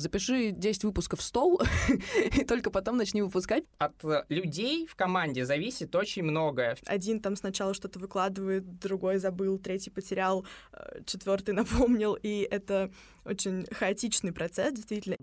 Запиши 10 выпусков в стол, и только потом начни выпускать. От э, людей в команде зависит очень многое. Один там сначала что-то выкладывает, другой забыл, третий потерял, э, четвертый напомнил, и это очень хаотичный процесс, действительно.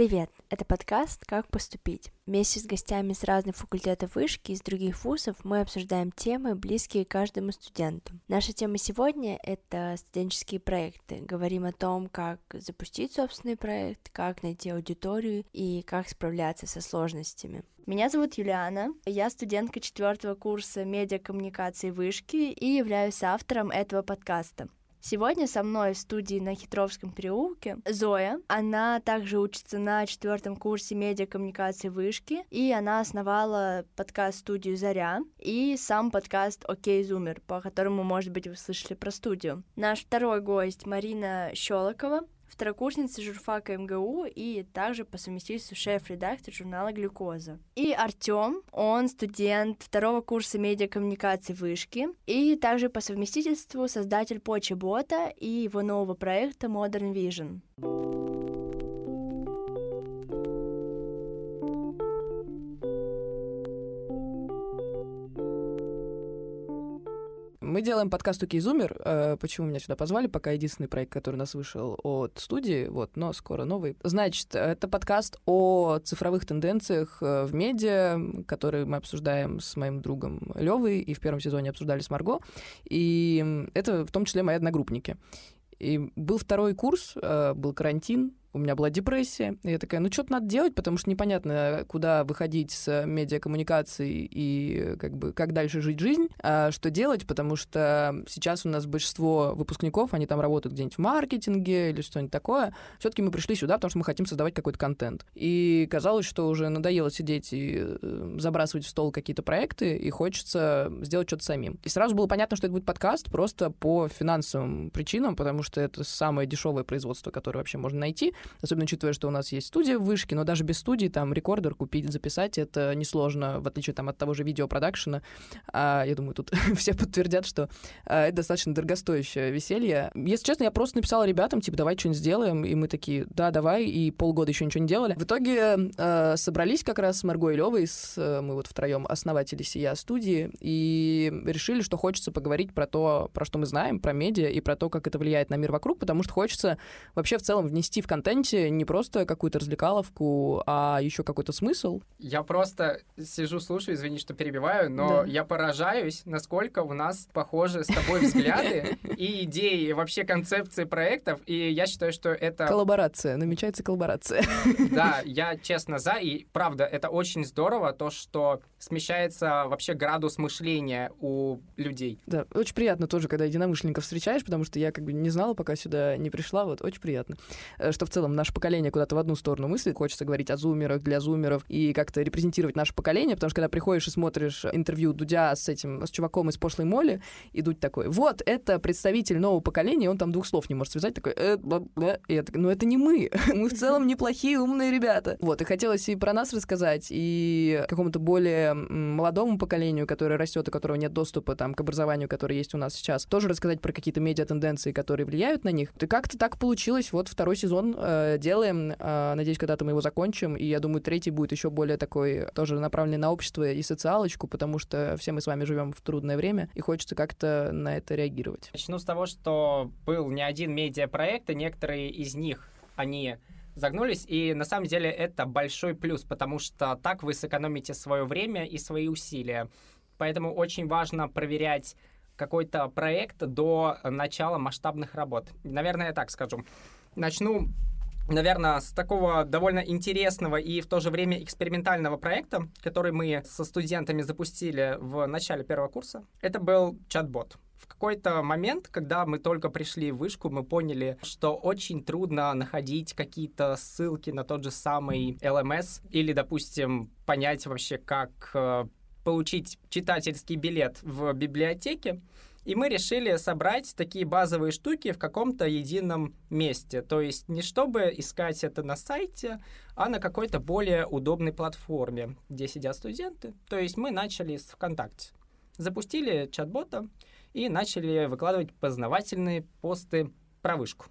Привет! Это подкаст «Как поступить». Вместе с гостями с разных факультетов вышки и из других вузов мы обсуждаем темы, близкие каждому студенту. Наша тема сегодня — это студенческие проекты. Говорим о том, как запустить собственный проект, как найти аудиторию и как справляться со сложностями. Меня зовут Юлиана, я студентка четвертого курса медиакоммуникации вышки и являюсь автором этого подкаста. Сегодня со мной в студии на Хитровском переулке Зоя. Она также учится на четвертом курсе медиакоммуникации вышки, и она основала подкаст-студию «Заря» и сам подкаст «Окей, Зумер», по которому, может быть, вы слышали про студию. Наш второй гость Марина Щелокова второкурсница журфака МГУ и также по совместительству шеф-редактор журнала «Глюкоза». И Артем, он студент второго курса медиакоммуникации вышки и также по совместительству создатель Почи Бота и его нового проекта Modern Vision. Мы делаем подкаст «Окей, Зумер». Э, почему меня сюда позвали? Пока единственный проект, который нас вышел от студии, вот, но скоро новый. Значит, это подкаст о цифровых тенденциях э, в медиа, который мы обсуждаем с моим другом Левой, и в первом сезоне обсуждали с Марго. И это в том числе мои одногруппники. И был второй курс, э, был карантин, у меня была депрессия. И я такая, ну что-то надо делать, потому что непонятно, куда выходить с медиакоммуникацией и как бы как дальше жить жизнь, а что делать, потому что сейчас у нас большинство выпускников, они там работают где-нибудь в маркетинге или что-нибудь такое. все таки мы пришли сюда, потому что мы хотим создавать какой-то контент. И казалось, что уже надоело сидеть и э, забрасывать в стол какие-то проекты, и хочется сделать что-то самим. И сразу было понятно, что это будет подкаст просто по финансовым причинам, потому что это самое дешевое производство, которое вообще можно найти особенно учитывая, что у нас есть студия в вышке, но даже без студии там рекордер купить, записать, это несложно, в отличие там от того же видеопродакшена. А, я думаю, тут все подтвердят, что а, это достаточно дорогостоящее веселье. Если честно, я просто написала ребятам, типа, давай что-нибудь сделаем, и мы такие, да, давай, и полгода еще ничего не делали. В итоге э, собрались как раз с Марго и Левой, с, э, мы вот втроем основатели сия студии, и решили, что хочется поговорить про то, про что мы знаем, про медиа и про то, как это влияет на мир вокруг, потому что хочется вообще в целом внести в контент контенте не просто какую-то развлекаловку, а еще какой-то смысл. Я просто сижу, слушаю, извини, что перебиваю, но да. я поражаюсь, насколько у нас похожи с тобой взгляды и идеи, вообще концепции проектов, и я считаю, что это... Коллаборация, намечается коллаборация. Да, я честно за, и правда, это очень здорово, то, что смещается вообще градус мышления у людей. Да, очень приятно тоже, когда единомышленников встречаешь, потому что я как бы не знала, пока сюда не пришла, вот очень приятно, э, что в целом целом наше поколение куда-то в одну сторону мыслит. Хочется говорить о зумерах для зумеров и как-то репрезентировать наше поколение, потому что когда приходишь и смотришь интервью Дудя с этим, с чуваком из пошлой моли, и Дудь такой, вот, это представитель нового поколения, он там двух слов не может связать, такой, э, бла, бла. и я такой, ну это не мы, мы в целом неплохие, умные ребята. Вот, и хотелось и про нас рассказать, и какому-то более молодому поколению, которое растет, у которого нет доступа там к образованию, которое есть у нас сейчас, тоже рассказать про какие-то медиа-тенденции, которые влияют на них. И как-то так получилось, вот второй сезон э, делаем. Э, надеюсь, когда-то мы его закончим. И я думаю, третий будет еще более такой, тоже направленный на общество и социалочку, потому что все мы с вами живем в трудное время, и хочется как-то на это реагировать. Начну с того, что был не один медиапроект, и некоторые из них, они загнулись, и на самом деле это большой плюс, потому что так вы сэкономите свое время и свои усилия. Поэтому очень важно проверять какой-то проект до начала масштабных работ. Наверное, я так скажу. Начну, наверное, с такого довольно интересного и в то же время экспериментального проекта, который мы со студентами запустили в начале первого курса. Это был чат-бот. В какой-то момент, когда мы только пришли в вышку, мы поняли, что очень трудно находить какие-то ссылки на тот же самый LMS или, допустим, понять вообще, как э, получить читательский билет в библиотеке. И мы решили собрать такие базовые штуки в каком-то едином месте. То есть не чтобы искать это на сайте, а на какой-то более удобной платформе, где сидят студенты. То есть мы начали с ВКонтакте. Запустили чат-бота и начали выкладывать познавательные посты про вышку.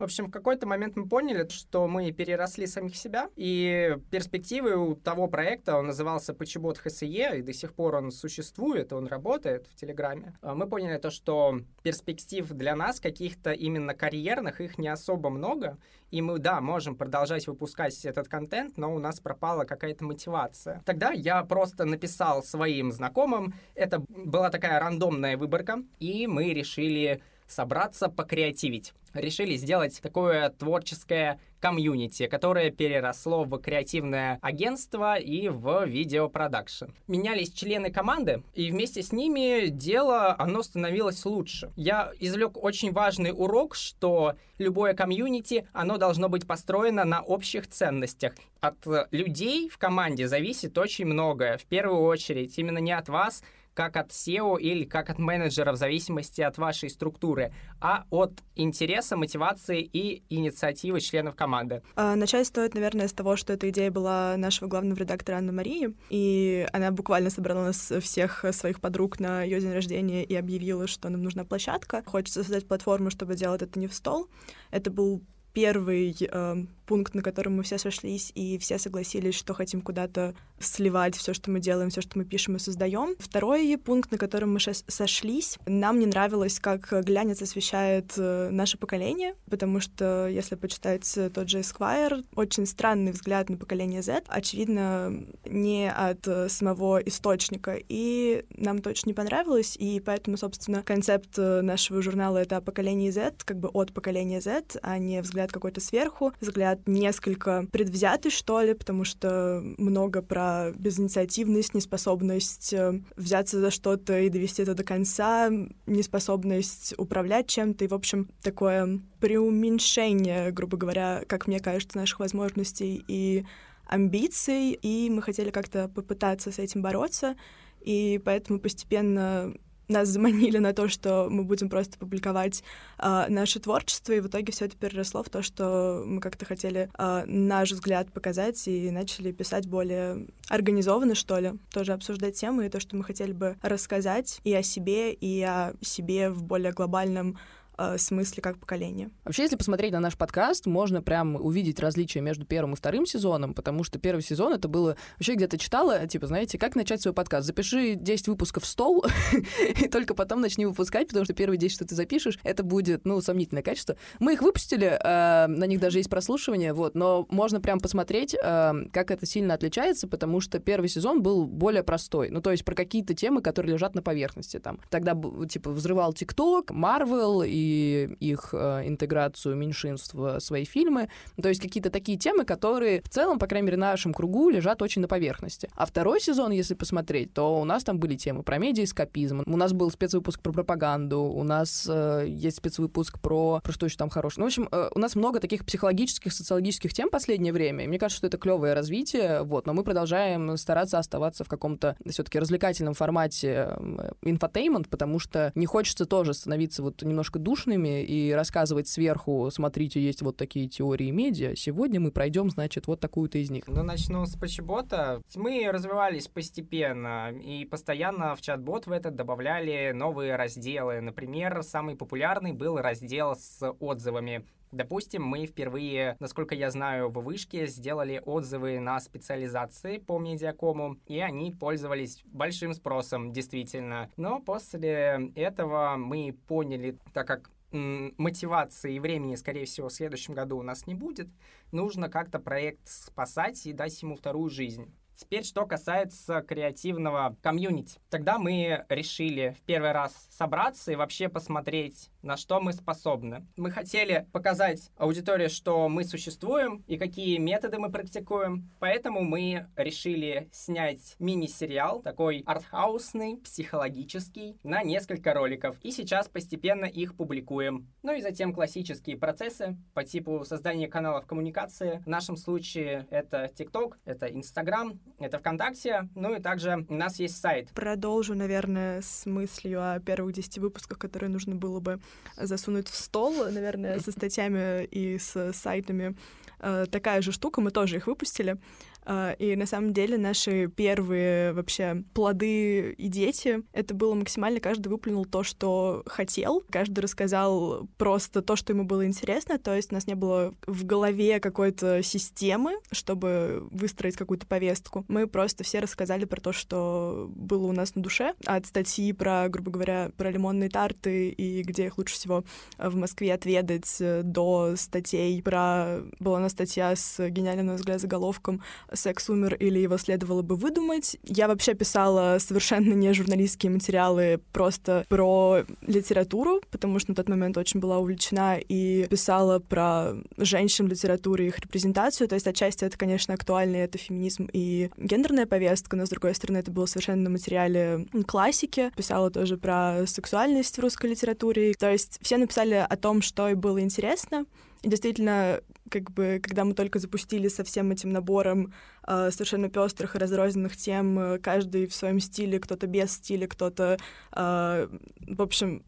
В общем, в какой-то момент мы поняли, что мы переросли самих себя, и перспективы у того проекта, он назывался Почебот ХСЕ, и до сих пор он существует, он работает в Телеграме. А мы поняли то, что перспектив для нас каких-то именно карьерных, их не особо много, и мы, да, можем продолжать выпускать этот контент, но у нас пропала какая-то мотивация. Тогда я просто написал своим знакомым, это была такая рандомная выборка, и мы решили собраться покреативить. Решили сделать такое творческое комьюнити, которое переросло в креативное агентство и в видеопродакшн. Менялись члены команды, и вместе с ними дело, оно становилось лучше. Я извлек очень важный урок, что любое комьюнити, оно должно быть построено на общих ценностях. От людей в команде зависит очень многое. В первую очередь, именно не от вас, как от SEO или как от менеджера в зависимости от вашей структуры, а от интереса, мотивации и инициативы членов команды. А, начать стоит, наверное, с того, что эта идея была нашего главного редактора Анны Марии, и она буквально собрала нас всех своих подруг на ее день рождения и объявила, что нам нужна площадка. Хочется создать платформу, чтобы делать это не в стол. Это был первый э, пункт, на котором мы все сошлись и все согласились, что хотим куда-то сливать все, что мы делаем, все, что мы пишем и создаем. Второй пункт, на котором мы сошлись, нам не нравилось, как глянец освещает э, наше поколение, потому что, если почитать тот же Esquire, очень странный взгляд на поколение Z, очевидно, не от э, самого источника, и нам это очень не понравилось, и поэтому, собственно, концепт э, нашего журнала — это поколение Z, как бы от поколения Z, а не взгляд взгляд какой-то сверху, взгляд несколько предвзятый, что ли, потому что много про безинициативность, неспособность э, взяться за что-то и довести это до конца, неспособность управлять чем-то, и, в общем, такое преуменьшение, грубо говоря, как мне кажется, наших возможностей и амбиций, и мы хотели как-то попытаться с этим бороться, и поэтому постепенно нас заманили на то, что мы будем просто публиковать э, наше творчество, и в итоге все это переросло в то, что мы как-то хотели э, наш взгляд показать и начали писать более организованно, что ли, тоже обсуждать темы и то, что мы хотели бы рассказать и о себе, и о себе в более глобальном э, смысле как поколение. Вообще, если посмотреть на наш подкаст, можно прям увидеть различия между первым и вторым сезоном, потому что первый сезон это было... Вообще где-то читала, типа, знаете, как начать свой подкаст? Запиши 10 выпусков в стол, и только потом начни выпускать, потому что первые 10, что ты запишешь, это будет, ну, сомнительное качество. Мы их выпустили, э, на них даже есть прослушивание, вот, но можно прям посмотреть, э, как это сильно отличается, потому что первый сезон был более простой, ну, то есть про какие-то темы, которые лежат на поверхности там. Тогда, типа, взрывал ТикТок, Марвел и их э, интеграцию меньшинств в свои фильмы. То есть какие-то такие темы, которые в целом, по крайней мере, в нашем кругу лежат очень на поверхности. А второй сезон, если посмотреть, то у нас там были темы про медиаэскапизм, у нас был спецвыпуск про пропаганду, у нас э, есть спецвыпуск про, про что еще там хорошее. Ну, в общем, э, у нас много таких психологических, социологических тем в последнее время. И мне кажется, что это клевое развитие, вот, но мы продолжаем стараться оставаться в каком-то все-таки развлекательном формате infotainment, потому что не хочется тоже становиться вот немножко душ скучными и рассказывать сверху, смотрите, есть вот такие теории медиа. Сегодня мы пройдем, значит, вот такую-то из них. Ну, начну с по чат-бота. Мы развивались постепенно и постоянно в чат-бот в этот добавляли новые разделы. Например, самый популярный был раздел с отзывами. Допустим, мы впервые, насколько я знаю, в вышке сделали отзывы на специализации по медиакому, и они пользовались большим спросом, действительно. Но после этого мы поняли, так как мотивации и времени, скорее всего, в следующем году у нас не будет, нужно как-то проект спасать и дать ему вторую жизнь. Теперь, что касается креативного комьюнити. Тогда мы решили в первый раз собраться и вообще посмотреть, на что мы способны. Мы хотели показать аудитории, что мы существуем и какие методы мы практикуем. Поэтому мы решили снять мини-сериал, такой артхаусный, психологический, на несколько роликов. И сейчас постепенно их публикуем. Ну и затем классические процессы по типу создания каналов коммуникации. В нашем случае это TikTok, это Instagram, это ВКонтакте, ну и также у нас есть сайт. Продолжу, наверное, с мыслью о первых 10 выпусках, которые нужно было бы засунуть в стол, наверное, со статьями и с сайтами. Э, такая же штука, мы тоже их выпустили. А, и на самом деле наши первые вообще плоды и дети, это было максимально, каждый выплюнул то, что хотел, каждый рассказал просто то, что ему было интересно, то есть у нас не было в голове какой-то системы, чтобы выстроить какую-то повестку. Мы просто все рассказали про то, что было у нас на душе, от статьи про, грубо говоря, про лимонные тарты и где их лучше всего в Москве отведать, до статей. Про... Была у нас статья с гениальным, на взгляд, заголовком секс умер или его следовало бы выдумать. Я вообще писала совершенно не журналистские материалы, просто про литературу, потому что на тот момент очень была увлечена и писала про женщин в литературе, их репрезентацию. То есть отчасти это, конечно, актуально, это феминизм и гендерная повестка, но, с другой стороны, это было совершенно на материале классики. Писала тоже про сексуальность в русской литературе. То есть все написали о том, что и было интересно. И действительно, как бы, когда мы только запустили со всем этим набором э, совершенно пестрых и разрозненных тем, э, каждый в своем стиле, кто-то без стиля, кто-то, э, в общем,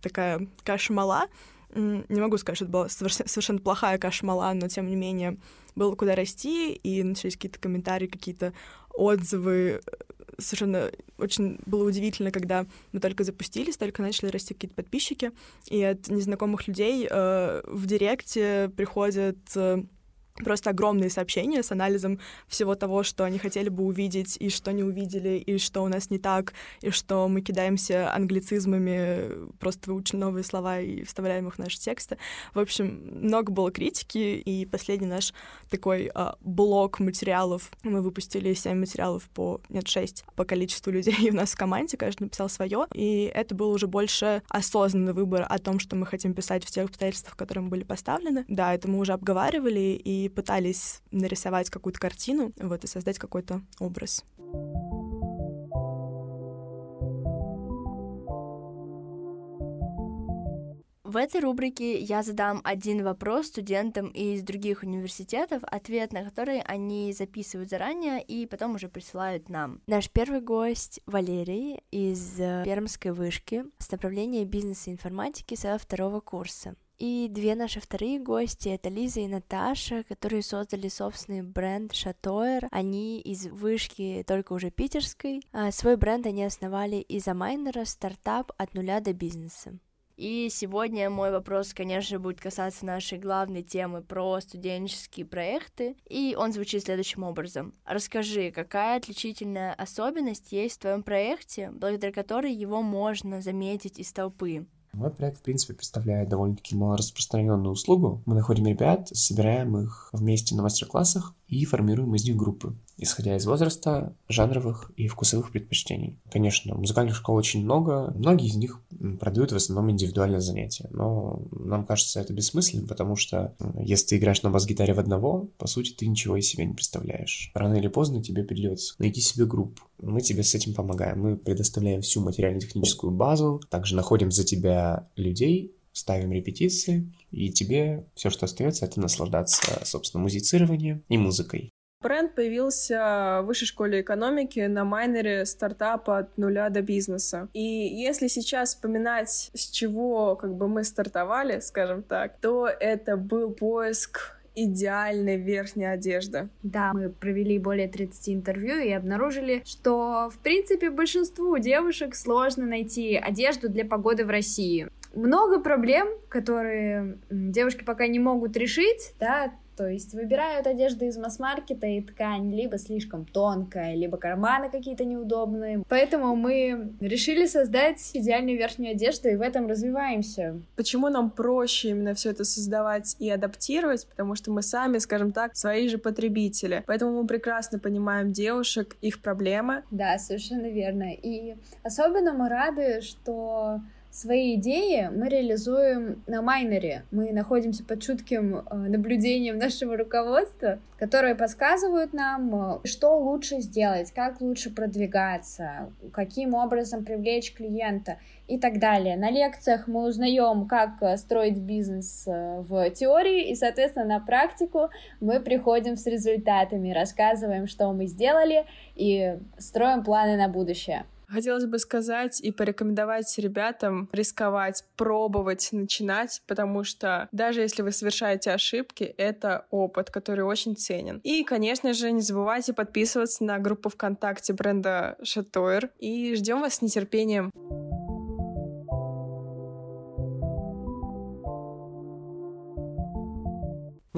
такая каша-мала. Не могу сказать, что это была совершенно плохая каша-мала, но тем не менее было куда расти, и начались какие-то комментарии, какие-то отзывы совершенно очень было удивительно, когда мы только запустились, только начали расти какие-то подписчики, и от незнакомых людей э, в директе приходят э, просто огромные сообщения с анализом всего того, что они хотели бы увидеть, и что не увидели, и что у нас не так, и что мы кидаемся англицизмами, просто выучим новые слова и вставляем их в наши тексты. В общем, много было критики, и последний наш такой а, блок материалов, мы выпустили 7 материалов по, нет, 6 по количеству людей у нас в команде, каждый написал свое, и это был уже больше осознанный выбор о том, что мы хотим писать в тех обстоятельствах, которые мы были поставлены. Да, это мы уже обговаривали, и пытались нарисовать какую-то картину, вот, и создать какой-то образ. В этой рубрике я задам один вопрос студентам из других университетов, ответ на который они записывают заранее и потом уже присылают нам. Наш первый гость Валерий из э, Пермской вышки с направления бизнеса и информатики со второго курса. И две наши вторые гости — это Лиза и Наташа, которые создали собственный бренд Шатоэр. Они из вышки только уже питерской. А свой бренд они основали из-за майнера, стартап от нуля до бизнеса. И сегодня мой вопрос, конечно, будет касаться нашей главной темы про студенческие проекты, и он звучит следующим образом. Расскажи, какая отличительная особенность есть в твоем проекте, благодаря которой его можно заметить из толпы? Мой проект, в принципе, представляет довольно-таки малораспространенную услугу. Мы находим ребят, собираем их вместе на мастер-классах и формируем из них группы, исходя из возраста, жанровых и вкусовых предпочтений. Конечно, музыкальных школ очень много, многие из них продают в основном индивидуальные занятия, но нам кажется это бессмысленным, потому что если ты играешь на бас-гитаре в одного, по сути, ты ничего из себя не представляешь. Рано или поздно тебе придется найти себе группу. Мы тебе с этим помогаем. Мы предоставляем всю материально-техническую базу, также находим за тебя людей, ставим репетиции, и тебе все, что остается, это наслаждаться, собственно, музицированием и музыкой. Бренд появился в высшей школе экономики на майнере стартапа от нуля до бизнеса. И если сейчас вспоминать, с чего как бы мы стартовали, скажем так, то это был поиск идеальной верхней одежды. Да, мы провели более 30 интервью и обнаружили, что, в принципе, большинству девушек сложно найти одежду для погоды в России много проблем, которые девушки пока не могут решить, да, то есть выбирают одежду из масс-маркета, и ткань либо слишком тонкая, либо карманы какие-то неудобные. Поэтому мы решили создать идеальную верхнюю одежду, и в этом развиваемся. Почему нам проще именно все это создавать и адаптировать? Потому что мы сами, скажем так, свои же потребители. Поэтому мы прекрасно понимаем девушек, их проблемы. Да, совершенно верно. И особенно мы рады, что Свои идеи мы реализуем на майнере. Мы находимся под чутким э, наблюдением нашего руководства, которые подсказывают нам, э, что лучше сделать, как лучше продвигаться, каким образом привлечь клиента и так далее. На лекциях мы узнаем, как э, строить бизнес в теории, и, соответственно, на практику мы приходим с результатами, рассказываем, что мы сделали, и строим планы на будущее. Хотелось бы сказать и порекомендовать ребятам рисковать, пробовать, начинать, потому что даже если вы совершаете ошибки, это опыт, который очень ценен. И, конечно же, не забывайте подписываться на группу ВКонтакте бренда Шатоер и ждем вас с нетерпением.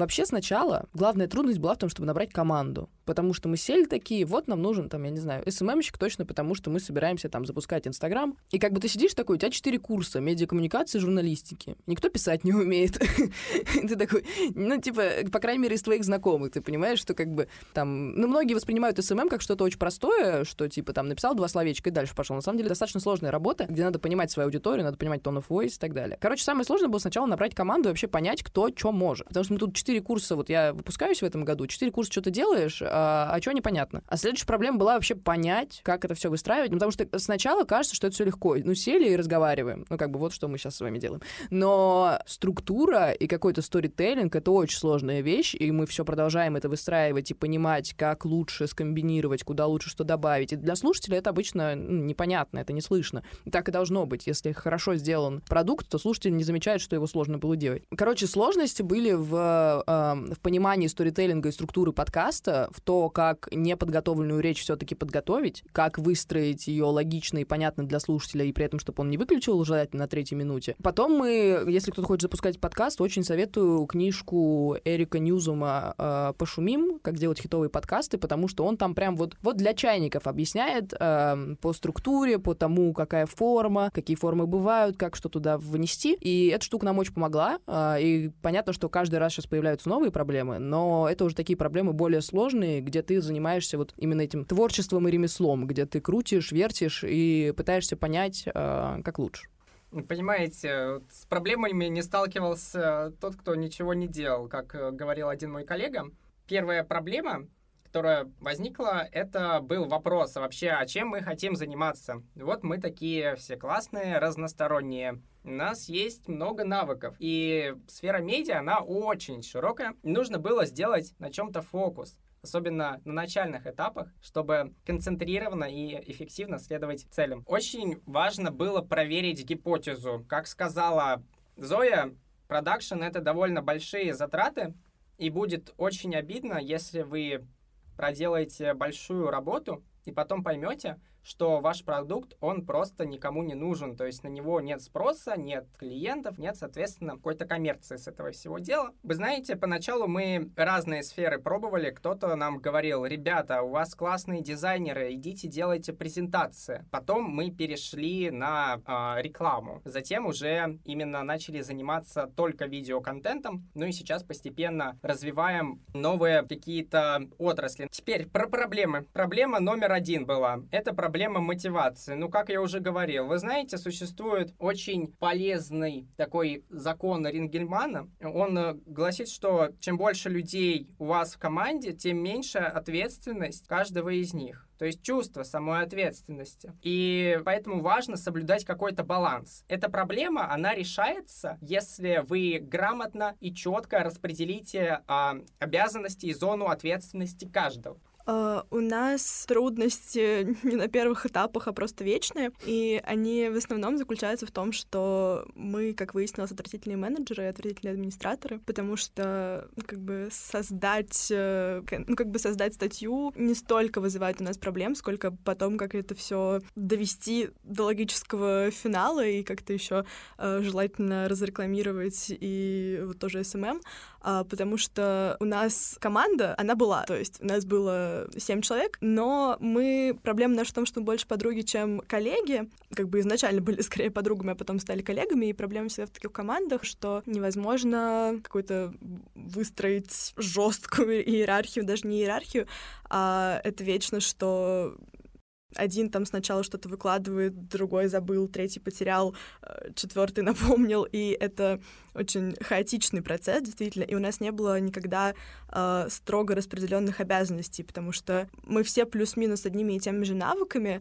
Вообще сначала главная трудность была в том, чтобы набрать команду потому что мы сели такие, вот нам нужен, там, я не знаю, SMM щик точно, потому что мы собираемся там запускать Инстаграм. И как бы ты сидишь такой, у тебя четыре курса медиакоммуникации, журналистики. Никто писать не умеет. Ты такой, ну, типа, по крайней мере, из твоих знакомых, ты понимаешь, что как бы там, ну, многие воспринимают SMM как что-то очень простое, что типа там написал два словечка и дальше пошел. На самом деле достаточно сложная работа, где надо понимать свою аудиторию, надо понимать tone of voice и так далее. Короче, самое сложное было сначала набрать команду и вообще понять, кто что может. Потому что мы тут четыре курса, вот я выпускаюсь в этом году, четыре курса что-то делаешь, а, а что непонятно. А следующая проблема была вообще понять, как это все выстраивать, ну, потому что сначала кажется, что это все легко. Ну, сели и разговариваем. Ну, как бы вот что мы сейчас с вами делаем. Но структура и какой-то сторителлинг — это очень сложная вещь, и мы все продолжаем это выстраивать и понимать, как лучше скомбинировать, куда лучше что добавить. И для слушателя это обычно ну, непонятно, это не слышно. И так и должно быть. Если хорошо сделан продукт, то слушатель не замечает, что его сложно было делать. Короче, сложности были в, э, в понимании сторителлинга и структуры подкаста, в то, как неподготовленную речь все-таки подготовить, как выстроить ее логично и понятно для слушателя, и при этом, чтобы он не выключил желательно на третьей минуте. Потом мы, если кто-то хочет запускать подкаст, очень советую книжку Эрика Ньюзума э, «Пошумим», как делать хитовые подкасты, потому что он там прям вот, вот для чайников объясняет э, по структуре, по тому, какая форма, какие формы бывают, как что туда внести. И эта штука нам очень помогла. Э, и понятно, что каждый раз сейчас появляются новые проблемы, но это уже такие проблемы более сложные, где ты занимаешься вот именно этим творчеством и ремеслом, где ты крутишь, вертишь и пытаешься понять, э, как лучше. Понимаете, с проблемами не сталкивался тот, кто ничего не делал, как э, говорил один мой коллега. Первая проблема, которая возникла, это был вопрос вообще, а чем мы хотим заниматься. Вот мы такие все классные, разносторонние. У нас есть много навыков, и сфера медиа, она очень широкая. Нужно было сделать на чем-то фокус особенно на начальных этапах, чтобы концентрированно и эффективно следовать целям. Очень важно было проверить гипотезу. Как сказала Зоя, продакшн — это довольно большие затраты, и будет очень обидно, если вы проделаете большую работу и потом поймете, что ваш продукт, он просто никому не нужен, то есть на него нет спроса, нет клиентов, нет, соответственно, какой-то коммерции с этого всего дела. Вы знаете, поначалу мы разные сферы пробовали, кто-то нам говорил, ребята, у вас классные дизайнеры, идите делайте презентации. Потом мы перешли на э, рекламу, затем уже именно начали заниматься только видеоконтентом, ну и сейчас постепенно развиваем новые какие-то отрасли. Теперь про проблемы. Проблема номер один была. Это проблема проблема мотивации. Ну, как я уже говорил, вы знаете, существует очень полезный такой закон Рингельмана. Он э, гласит, что чем больше людей у вас в команде, тем меньше ответственность каждого из них. То есть чувство самой ответственности. И поэтому важно соблюдать какой-то баланс. Эта проблема, она решается, если вы грамотно и четко распределите а, обязанности и зону ответственности каждого. Uh, у нас трудности не на первых этапах, а просто вечные, и они в основном заключаются в том, что мы, как выяснилось, отвратительные менеджеры и отвратительные администраторы, потому что ну, как бы создать, э, ну как бы создать статью не столько вызывает у нас проблем, сколько потом как это все довести до логического финала и как-то еще uh, желательно разрекламировать и вот тоже SMM, uh, потому что у нас команда, она была, то есть у нас было семь человек, но мы... Проблема наша в том, что мы больше подруги, чем коллеги. Как бы изначально были скорее подругами, а потом стали коллегами, и проблема всегда в таких командах, что невозможно какой-то выстроить жесткую иерархию, даже не иерархию, а это вечно, что один там сначала что-то выкладывает, другой забыл, третий потерял, э, четвертый напомнил, и это очень хаотичный процесс, действительно, и у нас не было никогда э, строго распределенных обязанностей, потому что мы все плюс-минус одними и теми же навыками,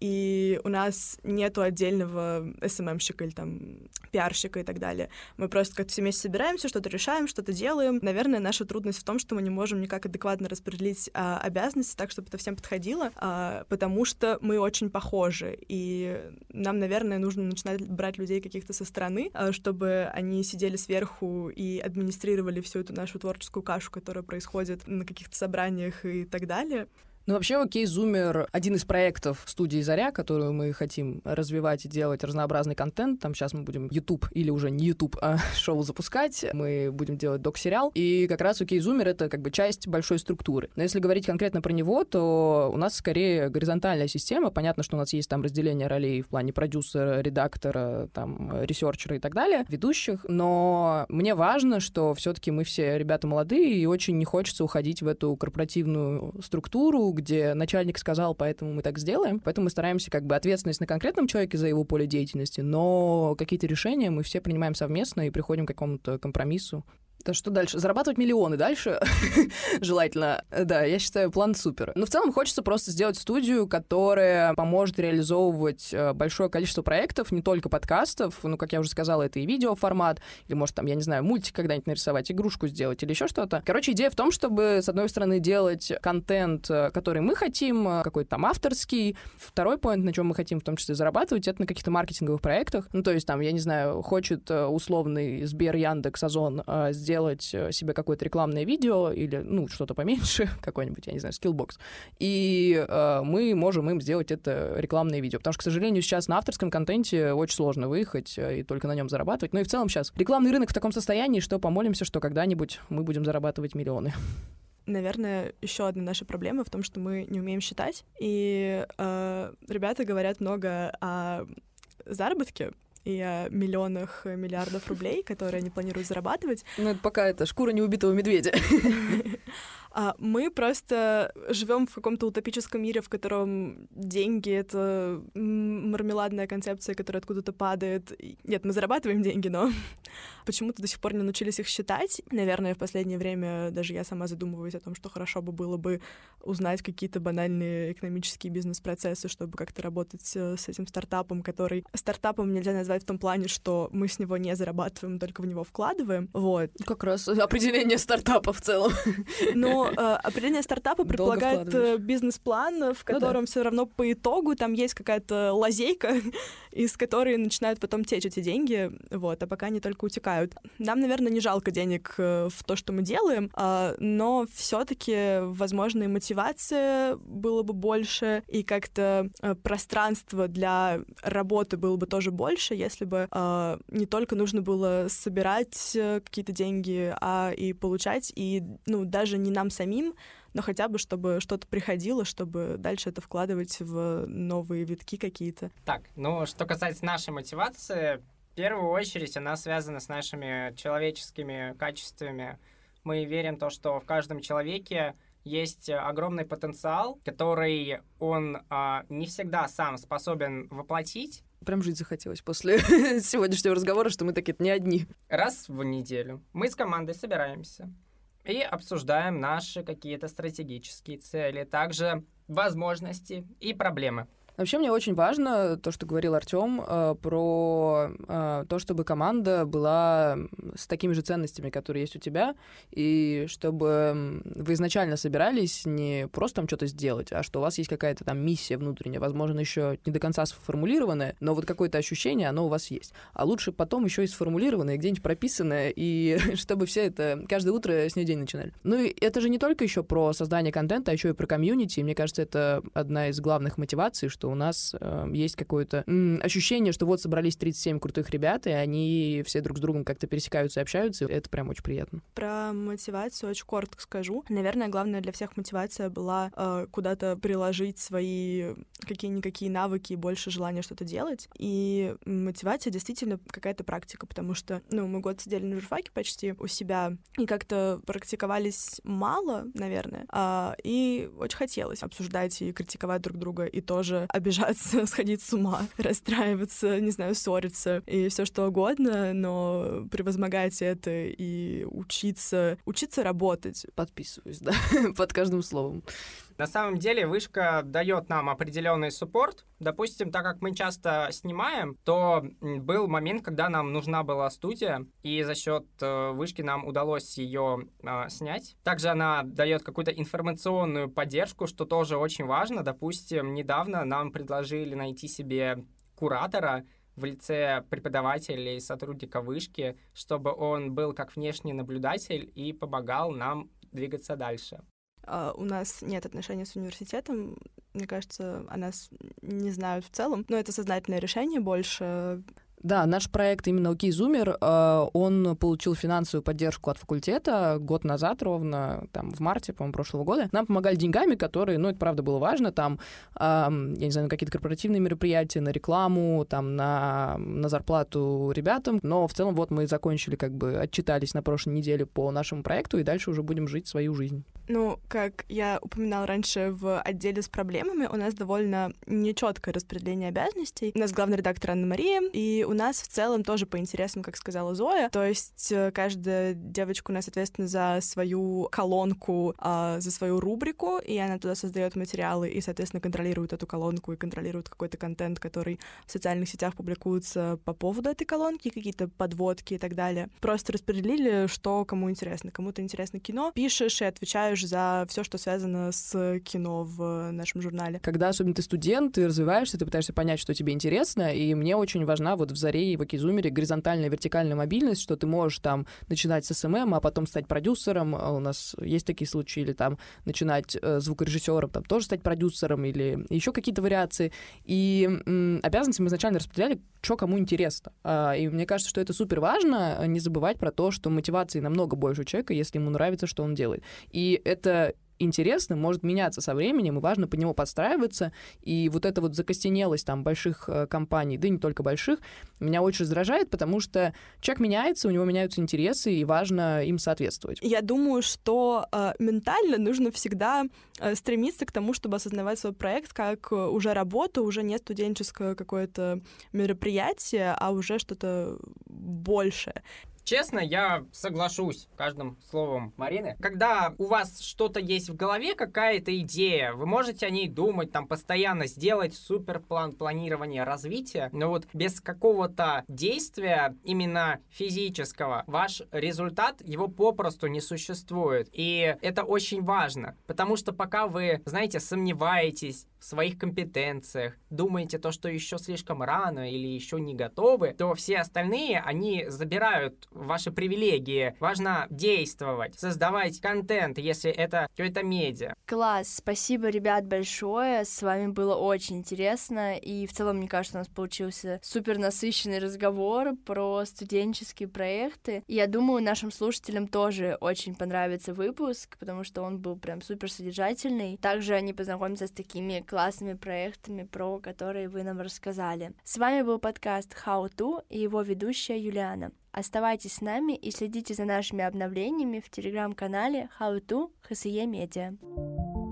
и у нас нету отдельного СММщика или там пиарщика и так далее. Мы просто как-то все вместе собираемся, что-то решаем, что-то делаем. Наверное, наша трудность в том, что мы не можем никак адекватно распределить uh, обязанности так, чтобы это всем подходило, uh, потому что мы очень похожи, и нам, наверное, нужно начинать брать людей каких-то со стороны, чтобы они сидели сверху и администрировали всю эту нашу творческую кашу, которая происходит на каких-то собраниях и так далее. Ну, вообще, окей, Зумер — один из проектов студии «Заря», которую мы хотим развивать и делать разнообразный контент. Там сейчас мы будем YouTube или уже не YouTube, а шоу запускать. Мы будем делать док-сериал. И как раз окей, Зумер — это как бы часть большой структуры. Но если говорить конкретно про него, то у нас скорее горизонтальная система. Понятно, что у нас есть там разделение ролей в плане продюсера, редактора, там, ресерчера и так далее, ведущих. Но мне важно, что все таки мы все ребята молодые, и очень не хочется уходить в эту корпоративную структуру, где начальник сказал, поэтому мы так сделаем. Поэтому мы стараемся как бы ответственность на конкретном человеке за его поле деятельности, но какие-то решения мы все принимаем совместно и приходим к какому-то компромиссу. Да что дальше? Зарабатывать миллионы дальше желательно. Да, я считаю, план супер. Но в целом хочется просто сделать студию, которая поможет реализовывать э, большое количество проектов, не только подкастов, ну, как я уже сказала, это и видеоформат, или, может, там, я не знаю, мультик когда-нибудь нарисовать, игрушку сделать или еще что-то. Короче, идея в том, чтобы, с одной стороны, делать контент, э, который мы хотим, э, какой-то там авторский. Второй поинт, на чем мы хотим в том числе зарабатывать, это на каких-то маркетинговых проектах. Ну, то есть, там, я не знаю, хочет условный Сбер, Яндекс, Озон сделать сделать э, себе какое-то рекламное видео или, ну, что-то поменьше, какой-нибудь, я не знаю, скиллбокс, и э, мы можем им сделать это рекламное видео. Потому что, к сожалению, сейчас на авторском контенте очень сложно выехать э, и только на нем зарабатывать. Ну и в целом сейчас рекламный рынок в таком состоянии, что помолимся, что когда-нибудь мы будем зарабатывать миллионы. Наверное, еще одна наша проблема в том, что мы не умеем считать. И э, ребята говорят много о заработке, и о миллионах, э, миллиардов рублей, которые они планируют зарабатывать. Ну, это пока это шкура неубитого медведя. А мы просто живем в каком-то утопическом мире, в котором деньги — это мармеладная концепция, которая откуда-то падает. Нет, мы зарабатываем деньги, но почему-то до сих пор не научились их считать. Наверное, в последнее время даже я сама задумываюсь о том, что хорошо бы было бы узнать какие-то банальные экономические бизнес-процессы, чтобы как-то работать э, с этим стартапом, который... Стартапом нельзя назвать в том плане, что мы с него не зарабатываем, только в него вкладываем. Вот. Как раз определение стартапа в целом. Но э, определение стартапа предполагает э, бизнес-план, в котором ну, да. все равно по итогу там есть какая-то лазейка, из которой начинают потом течь эти деньги, вот, а пока они только утекают. Нам, наверное, не жалко денег э, в то, что мы делаем, э, но все-таки, возможно, и мотивация было бы больше, и как-то э, пространство для работы было бы тоже больше, если бы э, не только нужно было собирать э, какие-то деньги, а и получать, и, ну, даже не нам самим, но хотя бы, чтобы что-то приходило, чтобы дальше это вкладывать в новые витки какие-то. Так, ну, что касается нашей мотивации, в первую очередь она связана с нашими человеческими качествами. Мы верим в то, что в каждом человеке есть огромный потенциал, который он а, не всегда сам способен воплотить. Прям жить захотелось после сегодняшнего разговора, что мы такие не одни. Раз в неделю мы с командой собираемся, и обсуждаем наши какие-то стратегические цели, также возможности и проблемы. Вообще мне очень важно то, что говорил Артем, э, про э, то, чтобы команда была с такими же ценностями, которые есть у тебя, и чтобы вы изначально собирались не просто там что-то сделать, а что у вас есть какая-то там миссия внутренняя, возможно, еще не до конца сформулированная, но вот какое-то ощущение, оно у вас есть. А лучше потом еще и сформулированное, где-нибудь прописанное, и чтобы все это каждое утро с ней день начинали. Ну и это же не только еще про создание контента, а еще и про комьюнити. Мне кажется, это одна из главных мотиваций, что что у нас э, есть какое-то м, ощущение, что вот собрались 37 крутых ребят, и они все друг с другом как-то пересекаются и общаются, это прям очень приятно. Про мотивацию очень коротко скажу. Наверное, главное для всех мотивация была э, куда-то приложить свои какие-никакие навыки и больше желания что-то делать. И мотивация действительно какая-то практика, потому что, ну, мы год сидели на журфаке почти у себя и как-то практиковались мало, наверное, а, и очень хотелось обсуждать и критиковать друг друга, и тоже обижаться, сходить с ума, расстраиваться, не знаю, ссориться и все что угодно, но превозмогать это и учиться, учиться работать. Подписываюсь, да, под каждым словом. На самом деле вышка дает нам определенный суппорт. Допустим, так как мы часто снимаем, то был момент, когда нам нужна была студия, и за счет э, вышки нам удалось ее э, снять. Также она дает какую-то информационную поддержку, что тоже очень важно. Допустим, недавно нам предложили найти себе куратора, в лице преподавателя и сотрудника вышки, чтобы он был как внешний наблюдатель и помогал нам двигаться дальше. Uh, у нас нет отношений с университетом. Мне кажется, о нас не знают в целом. Но это сознательное решение больше. Да, наш проект именно «Окей, Зумер», э, он получил финансовую поддержку от факультета год назад ровно, там, в марте, по-моему, прошлого года. Нам помогали деньгами, которые, ну, это правда было важно, там, я не знаю, на какие-то корпоративные мероприятия, на рекламу, там, на, на зарплату ребятам. Но в целом вот мы закончили, как бы, отчитались на прошлой неделе по нашему проекту, и дальше уже будем жить свою жизнь. Ну, как я упоминала раньше в отделе с проблемами, у нас довольно нечеткое распределение обязанностей. У нас главный редактор Анна Мария, и у нас в целом тоже по интересам, как сказала Зоя. То есть э, каждая девочка у нас ответственна за свою колонку, э, за свою рубрику, и она туда создает материалы и, соответственно, контролирует эту колонку и контролирует какой-то контент, который в социальных сетях публикуется по поводу этой колонки, какие-то подводки и так далее. Просто распределили, что кому интересно. Кому-то интересно кино, пишешь и отвечаешь за все, что связано с кино в нашем журнале. Когда особенно ты студент, ты развиваешься, ты пытаешься понять, что тебе интересно, и мне очень важна вот в Заре и в Акизумере горизонтальная, вертикальная мобильность, что ты можешь там начинать с SMM, а потом стать продюсером, а у нас есть такие случаи, или там начинать э, звукорежиссером, там тоже стать продюсером, или еще какие-то вариации. И м, обязанности мы изначально распределяли, что кому интересно. А, и мне кажется, что это супер важно, не забывать про то, что мотивации намного больше у человека, если ему нравится, что он делает. И это интересным, может меняться со временем, и важно по нему подстраиваться. И вот эта вот закостенелость там больших э, компаний, да и не только больших, меня очень раздражает, потому что человек меняется, у него меняются интересы, и важно им соответствовать. Я думаю, что э, ментально нужно всегда э, стремиться к тому, чтобы осознавать свой проект как э, уже работу, уже не студенческое какое-то мероприятие, а уже что-то большее. Честно, я соглашусь каждым словом Марины. Когда у вас что-то есть в голове, какая-то идея, вы можете о ней думать, там, постоянно сделать суперплан планирования развития, но вот без какого-то действия, именно физического, ваш результат, его попросту не существует. И это очень важно, потому что пока вы, знаете, сомневаетесь, в своих компетенциях, думаете то, что еще слишком рано или еще не готовы, то все остальные, они забирают ваши привилегии. Важно действовать, создавать контент, если это какое-то медиа. Класс, спасибо, ребят, большое. С вами было очень интересно. И в целом, мне кажется, у нас получился супер насыщенный разговор про студенческие проекты. И я думаю, нашим слушателям тоже очень понравится выпуск, потому что он был прям супер содержательный. Также они познакомятся с такими классными проектами, про которые вы нам рассказали. С вами был подкаст How To и его ведущая Юлиана. Оставайтесь с нами и следите за нашими обновлениями в телеграм-канале How To HSE Media.